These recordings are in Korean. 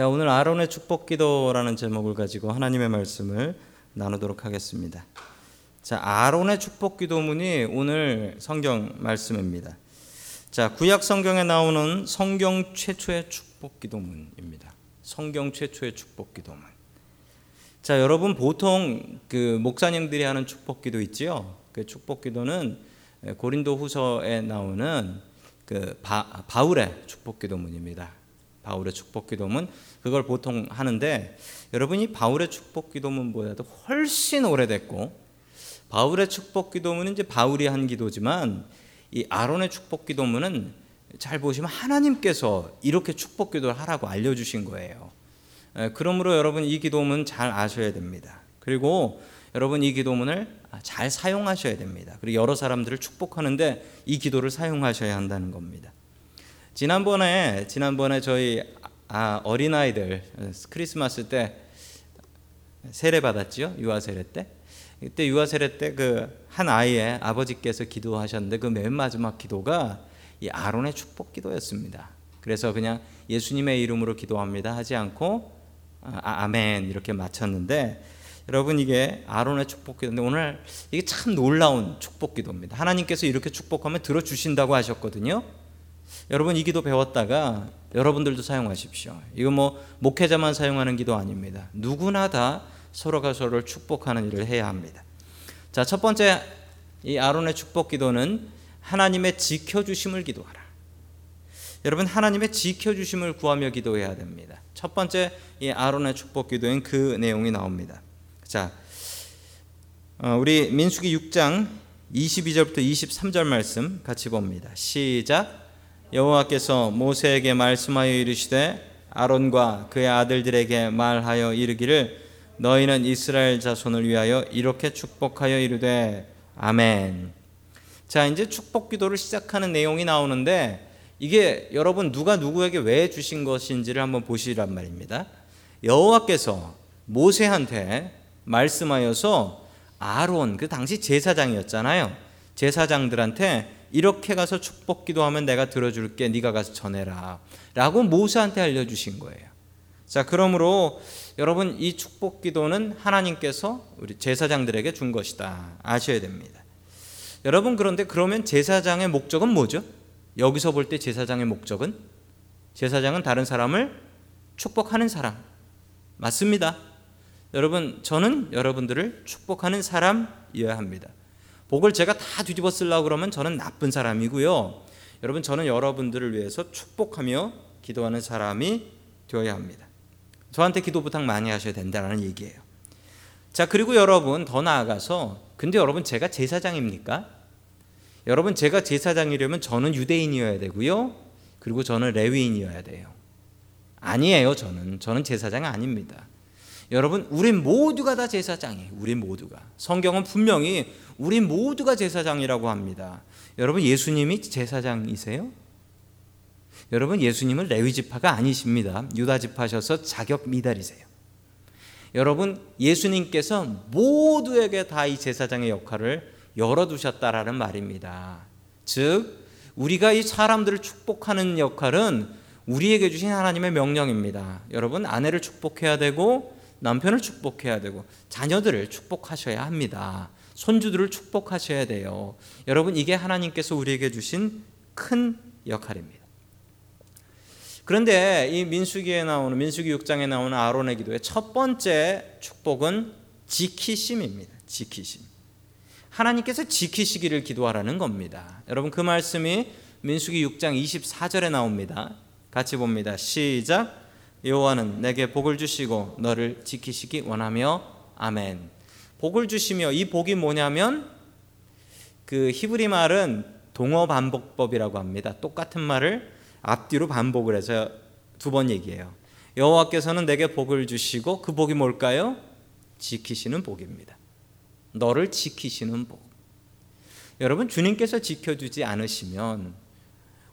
자, 오늘 아론의 축복 기도라는 제목을 가지고 하나님의 말씀을 나누도록 하겠습니다. 자, 아론의 축복 기도문이 오늘 성경 말씀입니다. 자, 구약 성경에 나오는 성경 최초의 축복 기도문입니다. 성경 최초의 축복 기도문. 자, 여러분 보통 그 목사님들이 하는 축복 기도 있지요? 그 축복 기도는 고린도 후서에 나오는 그 바, 바울의 축복 기도문입니다. 바울의 축복 기도문 그걸 보통 하는데 여러분이 바울의 축복 기도문보다도 훨씬 오래됐고 바울의 축복 기도문은 이제 바울이 한 기도지만 이 아론의 축복 기도문은 잘 보시면 하나님께서 이렇게 축복 기도를 하라고 알려 주신 거예요. 그러므로 여러분 이 기도문 잘 아셔야 됩니다. 그리고 여러분 이 기도문을 잘 사용하셔야 됩니다. 그리고 여러 사람들을 축복하는데 이 기도를 사용하셔야 한다는 겁니다. 지난번에 지난번에 저희 아, 어린아이들 크리스마스 때 세례 받았지요? 유아 세례 때. 그때 유아 세례 때 그 한 아이의 아버지께서 기도하셨는데 그 맨 마지막 기도가 이 아론의 축복 기도였습니다. 그래서 그냥 예수님의 이름으로 기도합니다 하지 않고 아, 아멘 이렇게 마쳤는데 여러분 이게 아론의 축복 기도인데 오늘 이게 참 놀라운 축복 기도입니다. 하나님께서 이렇게 축복하면 들어 주신다고 하셨거든요. 여러분 이 기도 배웠다가 여러분들도 사용하십시오. 이거 뭐 목회자만 사용하는 기도 아닙니다. 누구나 다 서로가 서로를 축복하는 일을 해야 합니다. 자, 첫 번째 이 아론의 축복 기도는 하나님의 지켜 주심을 기도하라. 여러분 하나님의 지켜 주심을 구하며 기도해야 됩니다. 첫 번째 이 아론의 축복 기도엔 그 내용이 나옵니다. 자, 어, 우리 민수기 6장 22절부터 23절 말씀 같이 봅니다. 시작. 여호와께서 모세에게 말씀하여 이르시되 아론과 그의 아들들에게 말하여 이르기를 너희는 이스라엘 자손을 위하여 이렇게 축복하여 이르되 아멘. 자, 이제 축복 기도를 시작하는 내용이 나오는데 이게 여러분 누가 누구에게 왜 주신 것인지를 한번 보시란 말입니다. 여호와께서 모세한테 말씀하여서 아론 그 당시 제사장이었잖아요. 제사장들한테 이렇게 가서 축복 기도하면 내가 들어줄게. 네가 가서 전해라. 라고 모세한테 알려주신 거예요. 자, 그러므로 여러분 이 축복 기도는 하나님께서 우리 제사장들에게 준 것이다. 아셔야 됩니다. 여러분 그런데 그러면 제사장의 목적은 뭐죠? 여기서 볼 때 제사장의 목적은 제사장은 다른 사람을 축복하는 사람. 맞습니다. 여러분 저는 여러분들을 축복하는 사람이어야 합니다. 복을 제가 다 뒤집어 쓰려고 그러면 저는 나쁜 사람이고요. 여러분 저는 여러분들을 위해서 축복하며 기도하는 사람이 되어야 합니다. 저한테 기도 부탁 많이 하셔야 된다는 얘기예요. 자, 그리고 여러분 더 나아가서 근데 여러분 제가 제사장입니까? 여러분 제가 제사장이려면 저는 유대인이어야 되고요. 그리고 저는 레위인이어야 돼요. 아니에요, 저는. 저는 제사장이 아닙니다. 여러분, 우리 모두가 다 제사장이에요. 우리 모두가. 성경은 분명히 우리 모두가 제사장이라고 합니다. 여러분, 예수님이 제사장이세요? 여러분, 예수님은 레위 지파가 아니십니다. 유다 지파셔서 자격 미달이세요. 여러분, 예수님께서 모두에게 다 이 제사장의 역할을 열어두셨다라는 말입니다. 즉, 우리가 이 사람들을 축복하는 역할은 우리에게 주신 하나님의 명령입니다. 여러분, 아내를 축복해야 되고, 남편을 축복해야 되고 자녀들을 축복하셔야 합니다. 손주들을 축복하셔야 돼요. 여러분 이게 하나님께서 우리에게 주신 큰 역할입니다. 그런데 이 민수기에 나오는 민수기 6장에 나오는 아론의 기도의 첫 번째 축복은 지키심입니다. 지키심. 하나님께서 지키시기를 기도하라는 겁니다. 여러분 그 말씀이 민수기 6장 24절에 나옵니다. 같이 봅니다. 시작. 여호와는 내게 복을 주시고 너를 지키시기 원하며 아멘. 복을 주시며 이 복이 뭐냐면 그 히브리 말은 동어 반복법이라고 합니다. 똑같은 말을 앞뒤로 반복을 해서 두 번 얘기해요. 여호와께서는 내게 복을 주시고 그 복이 뭘까요? 지키시는 복입니다. 너를 지키시는 복. 여러분 주님께서 지켜주지 않으시면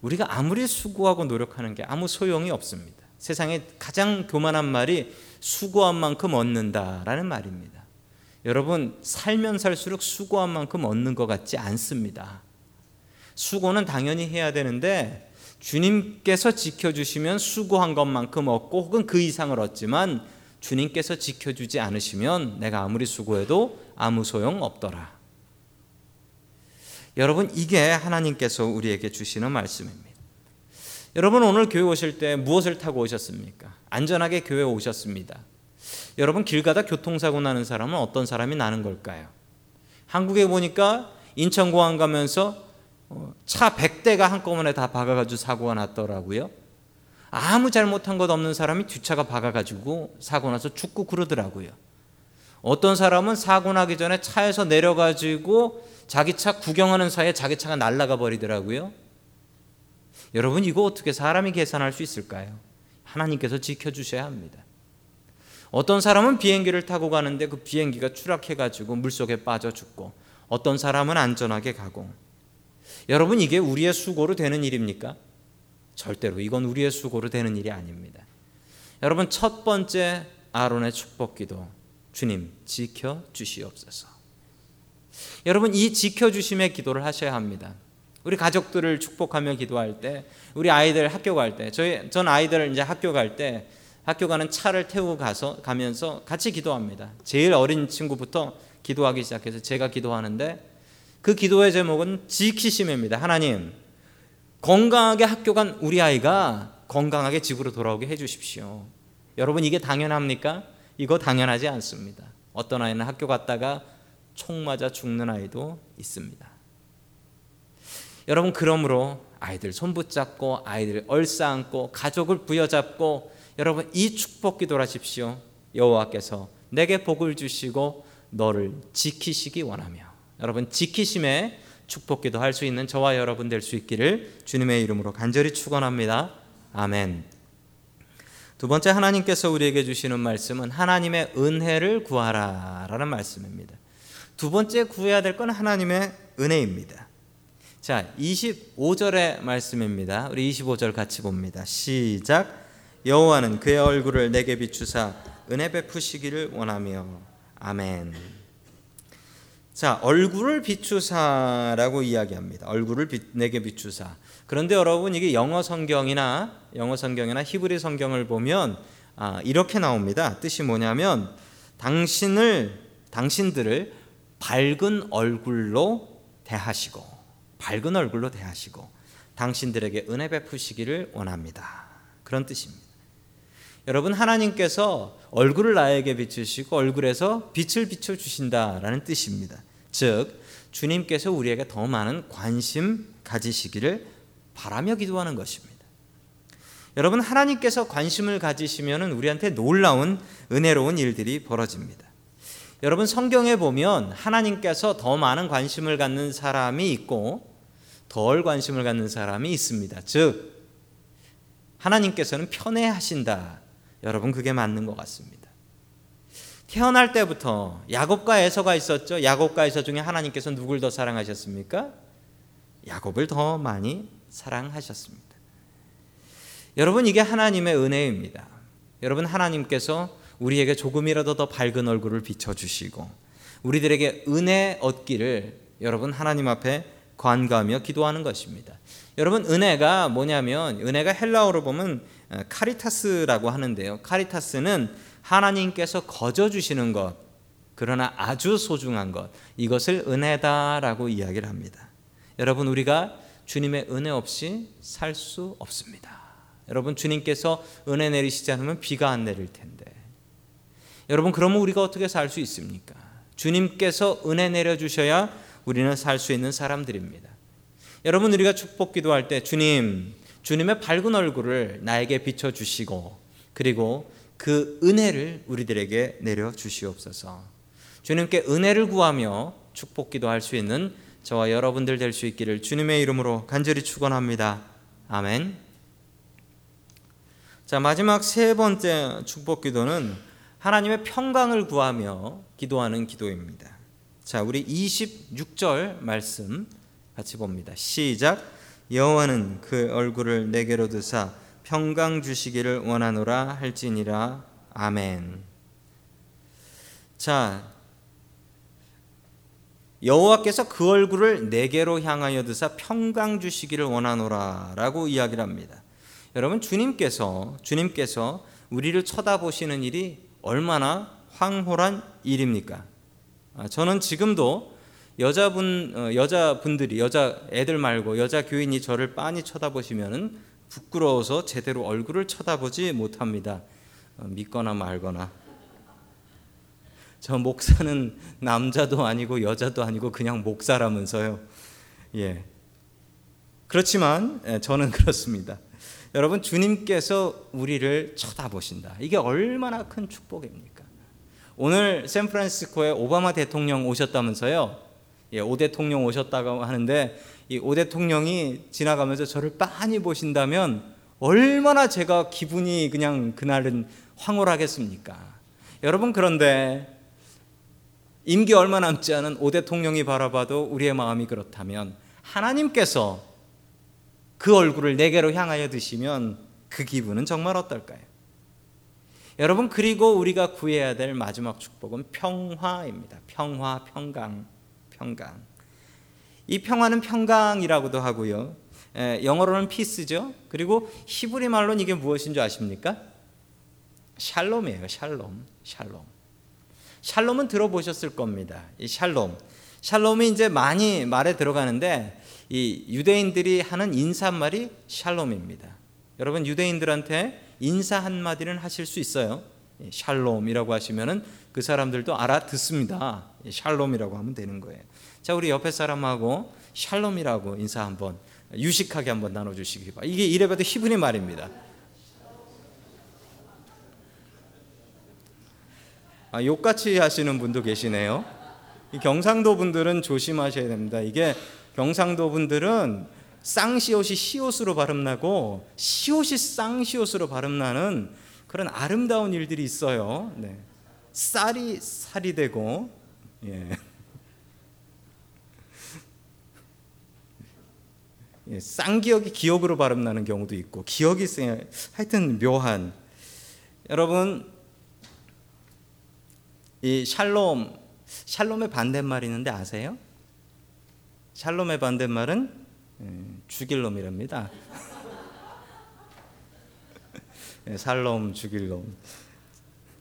우리가 아무리 수고하고 노력하는 게 아무 소용이 없습니다. 세상에 가장 교만한 말이 수고한 만큼 얻는다라는 말입니다. 여러분 살면 살수록 수고한 만큼 얻는 것 같지 않습니다. 수고는 당연히 해야 되는데 주님께서 지켜주시면 수고한 것만큼 얻고 혹은 그 이상을 얻지만 주님께서 지켜주지 않으시면 내가 아무리 수고해도 아무 소용 없더라. 여러분 이게 하나님께서 우리에게 주시는 말씀입니다. 여러분 오늘 교회 오실 때 무엇을 타고 오셨습니까? 안전하게 교회 오셨습니다. 여러분 길 가다 교통사고 나는 사람은 어떤 사람이 나는 걸까요? 한국에 보니까 인천공항 가면서 어, 차 100대가 한꺼번에 다 박아가지고 사고가 났더라고요. 아무 잘못한 것 없는 사람이 뒷차가 박아가지고 사고 나서 죽고 그러더라고요. 어떤 사람은 사고 나기 전에 차에서 내려가지고 자기 차 구경하는 사이에 자기 차가 날아가 버리더라고요. 여러분 이거 어떻게 사람이 계산할 수 있을까요? 하나님께서 지켜주셔야 합니다. 어떤 사람은 비행기를 타고 가는데 그 비행기가 추락해가지고 물속에 빠져 죽고 어떤 사람은 안전하게 가고 여러분 이게 우리의 수고로 되는 일입니까? 절대로 이건 우리의 수고로 되는 일이 아닙니다. 여러분 첫 번째 아론의 축복기도 주님 지켜 주시옵소서. 여러분 이 지켜 주심의 기도를 하셔야 합니다. 우리 가족들을 축복하며 기도할 때, 우리 아이들 학교 갈 때, 저희 전 아이들 이제 학교 갈 때 학교 가는 차를 태우고 가서 가면서 같이 기도합니다. 제일 어린 친구부터 기도하기 시작해서 제가 기도하는데 그 기도의 제목은 지키심입니다. 하나님, 건강하게 학교 간 우리 아이가 건강하게 집으로 돌아오게 해 주십시오. 여러분, 이게 당연합니까? 이거 당연하지 않습니다. 어떤 아이는 학교 갔다가 총 맞아 죽는 아이도 있습니다. 여러분, 그러므로 아이들 손 붙잡고 아이들 얼싸안고 가족을 부여잡고 여러분 이 축복 기도를 하십시오. 여호와께서 내게 복을 주시고 너를 지키시기 원하며 여러분 지키심에 축복 기도 할 수 있는 저와 여러분 될 수 있기를 주님의 이름으로 간절히 축원합니다. 아멘. 두 번째 하나님께서 우리에게 주시는 말씀은 하나님의 은혜를 구하라라는 말씀입니다. 두 번째 구해야 될 건 하나님의 은혜입니다. 자, 25절의 말씀입니다. 우리 25절 같이 봅니다. 시작. 여호와는 그의 얼굴을 내게 비추사 은혜 베푸시기를 원하며 아멘. 자, 얼굴을 비추사라고 이야기합니다. 얼굴을 비, 내게 비추사. 그런데 여러분 이게 영어 성경이나 영어 성경이나 히브리 성경을 보면 아, 이렇게 나옵니다. 뜻이 뭐냐면 당신을 당신들을 밝은 얼굴로 대하시고 밝은 얼굴로 대하시고 당신들에게 은혜 베푸시기를 원합니다. 그런 뜻입니다. 여러분 하나님께서 얼굴을 나에게 비추시고 얼굴에서 빛을 비춰 주신다라는 뜻입니다. 즉 주님께서 우리에게 더 많은 관심 가지시기를 바라며 기도하는 것입니다. 여러분 하나님께서 관심을 가지시면 우리한테 놀라운 은혜로운 일들이 벌어집니다. 여러분 성경에 보면 하나님께서 더 많은 관심을 갖는 사람이 있고 덜 관심을 갖는 사람이 있습니다. 즉 하나님께서는 편애하신다. 여러분 그게 맞는 것 같습니다. 태어날 때부터 야곱과 에서가 있었죠. 야곱과 에서 중에 하나님께서 누굴 더 사랑하셨습니까? 야곱을 더 많이 사랑하셨습니다. 여러분 이게 하나님의 은혜입니다. 여러분 하나님께서 우리에게 조금이라도 더 밝은 얼굴을 비춰 주시고 우리들에게 은혜 얻기를 여러분 하나님 앞에 관가하며 기도하는 것입니다. 여러분 은혜가 뭐냐면 은혜가 헬라어로 보면 카리타스라고 하는데요. 카리타스는 하나님께서 거저 주시는 것, 그러나 아주 소중한 것, 이것을 은혜다라고 이야기를 합니다. 여러분, 우리가 주님의 은혜 없이 살 수 없습니다. 여러분, 주님께서 은혜 내리시지 않으면 비가 안 내릴 텐데. 여러분, 그러면 우리가 어떻게 살 수 있습니까? 주님께서 은혜 내려 주셔야 우리는 살 수 있는 사람들입니다. 여러분, 우리가 축복 기도할 때, 주님, 주님의 밝은 얼굴을 나에게 비춰 주시고, 그리고 그 은혜를 우리들에게 내려 주시옵소서. 주님께 은혜를 구하며 축복 기도할 수 있는 저와 여러분들 될 수 있기를 주님의 이름으로 간절히 축원합니다. 아멘. 자, 마지막 세 번째 축복 기도는 하나님의 평강을 구하며 기도하는 기도입니다. 자, 우리 26절 말씀 같이 봅니다. 시작. 여호와는 그 얼굴을 내게로 드사 평강 주시기를 원하노라 할지니라 아멘. 자, 여호와께서 그 얼굴을 내게로 향하여 드사 평강 주시기를 원하노라라고 이야기를 합니다. 여러분 주님께서 주님께서 우리를 쳐다보시는 일이 얼마나 황홀한 일입니까? 아, 저는 지금도 여자분 어, 여자분들이 여자 애들 말고 여자 교인이 저를 빤히 쳐다보시면은 부끄러워서 제대로 얼굴을 쳐다보지 못합니다. 어, 믿거나 말거나. 저 목사는 남자도 아니고 여자도 아니고 그냥 목사라면서요. 예. 그렇지만 예, 저는 그렇습니다. 여러분 주님께서 우리를 쳐다보신다. 이게 얼마나 큰 축복입니까? 오늘 샌프란시스코에 오바마 대통령 오셨다면서요. 예, 오 대통령 오셨다고 하는데 이 오 대통령이 지나가면서 저를 빤히 보신다면 얼마나 제가 기분이 그냥 그날은 황홀하겠습니까? 여러분 그런데 임기 얼마 남지 않은 오 대통령이 바라봐도 우리의 마음이 그렇다면 하나님께서 그 얼굴을 내게로 향하여 드시면 그 기분은 정말 어떨까요? 여러분 그리고 우리가 구해야 될 마지막 축복은 평화입니다. 평화, 평강, 평강. 이 평화는 평강이라고도 하고요. 에, 영어로는 피스죠. 그리고 히브리 말로는 이게 무엇인 줄 아십니까? 샬롬이에요. 샬롬. 샬롬. 샬롬은 들어보셨을 겁니다. 이 샬롬. 샬롬이 이제 많이 말에 들어가는데 이 유대인들이 하는 인사말이 샬롬입니다. 여러분 유대인들한테 인사 한마디는 하실 수 있어요. 샬롬이라고 하시면은 그 사람들도 알아듣습니다. 샬롬이라고 하면 되는 거예요. 자, 우리 옆에 사람하고 샬롬이라고 인사 한번 유식하게 한번 나눠 주시기 바랍니다. 이게 이래봐도 히브리 말입니다. 아, 욕같이 하시는 분도 계시네요. 경상도 분들은 조심하셔야 됩니다. 이게 경상도 분들은 쌍시옷이 시옷으로 발음나고 시옷이 쌍시옷으로 발음나는 그런 아름다운 일들이 있어요. 네. 쌀이 살이 되고 예. 예, 쌍기역이 기억으로 발음나는 경우도 있고 기억이 하여튼 묘한 여러분 이 샬롬 샬롬의 반대말이 있는데 아세요? 샬롬의 반대말은 예, 죽일 놈이랍니다. 예, 살롬 죽일 놈.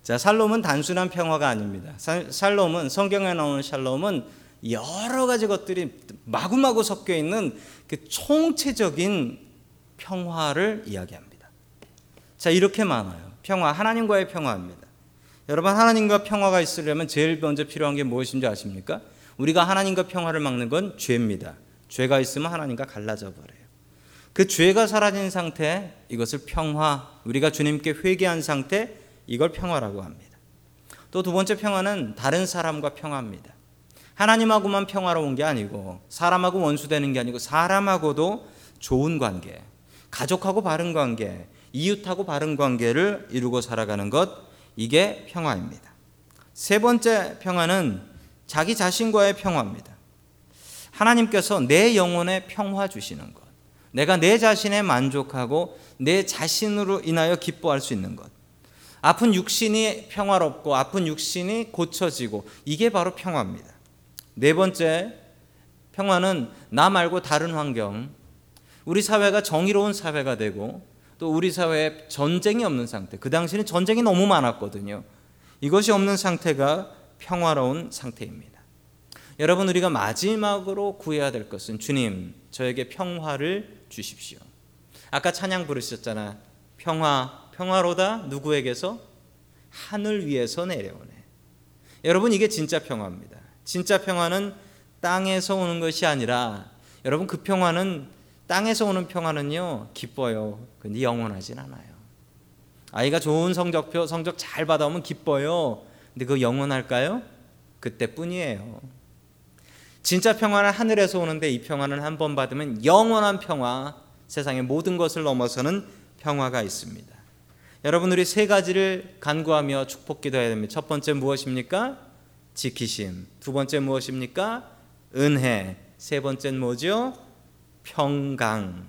자, 살롬은 단순한 평화가 아닙니다. 살롬은 성경에 나오는 샬롬은 여러 가지 것들이 마구마구 섞여 있는 그 총체적인 평화를 이야기합니다. 자, 이렇게 많아요. 평화, 하나님과의 평화입니다. 여러분, 하나님과 평화가 있으려면 제일 먼저 필요한 게 무엇인지 아십니까? 우리가 하나님과 평화를 막는 건 죄입니다. 죄가 있으면 하나님과 갈라져 버려요. 그 죄가 사라진 상태, 이것을 평화, 우리가 주님께 회개한 상태, 이걸 평화라고 합니다. 또 두 번째 평화는 다른 사람과 평화입니다. 하나님하고만 평화로운 게 아니고 사람하고 원수되는 게 아니고 사람하고도 좋은 관계, 가족하고 바른 관계, 이웃하고 바른 관계를 이루고 살아가는 것 이게 평화입니다. 세 번째 평화는 자기 자신과의 평화입니다. 하나님께서 내 영혼에 평화 주시는 것. 내가 내 자신에 만족하고 내 자신으로 인하여 기뻐할 수 있는 것. 아픈 육신이 평화롭고 아픈 육신이 고쳐지고 이게 바로 평화입니다. 네 번째 평화는 나 말고 다른 환경. 우리 사회가 정의로운 사회가 되고 또 우리 사회에 전쟁이 없는 상태. 그 당시에는 전쟁이 너무 많았거든요. 이것이 없는 상태가 평화로운 상태입니다. 여러분 우리가 마지막으로 구해야 될 것은 주님 저에게 평화를 주십시오. 아까 찬양 부르셨잖아. 평화 평화로다 누구에게서 하늘 위에서 내려오네. 여러분 이게 진짜 평화입니다. 진짜 평화는 땅에서 오는 것이 아니라 여러분 그 평화는 땅에서 오는 평화는요 기뻐요. 근데 영원하진 않아요. 아이가 좋은 성적표 성적 잘 받아오면 기뻐요. 근데 그 영원할까요? 그때뿐이에요. 진짜 평화는 하늘에서 오는데 이 평화는 한 번 받으면 영원한 평화, 세상의 모든 것을 넘어서는 평화가 있습니다. 여러분 우리 세 가지를 간구하며 축복 기도해야 됩니다. 첫 번째 무엇입니까? 지키심. 두 번째 무엇입니까? 은혜. 세 번째는 뭐죠? 평강.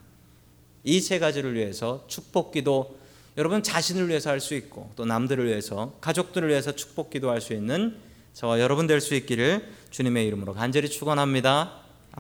이 세 가지를 위해서 축복 기도 여러분 자신을 위해서 할 수 있고 또 남들을 위해서 가족들을 위해서 축복 기도할 수 있는 저와 여러분 될 수 있기를 주님의 이름으로 간절히 축원합니다.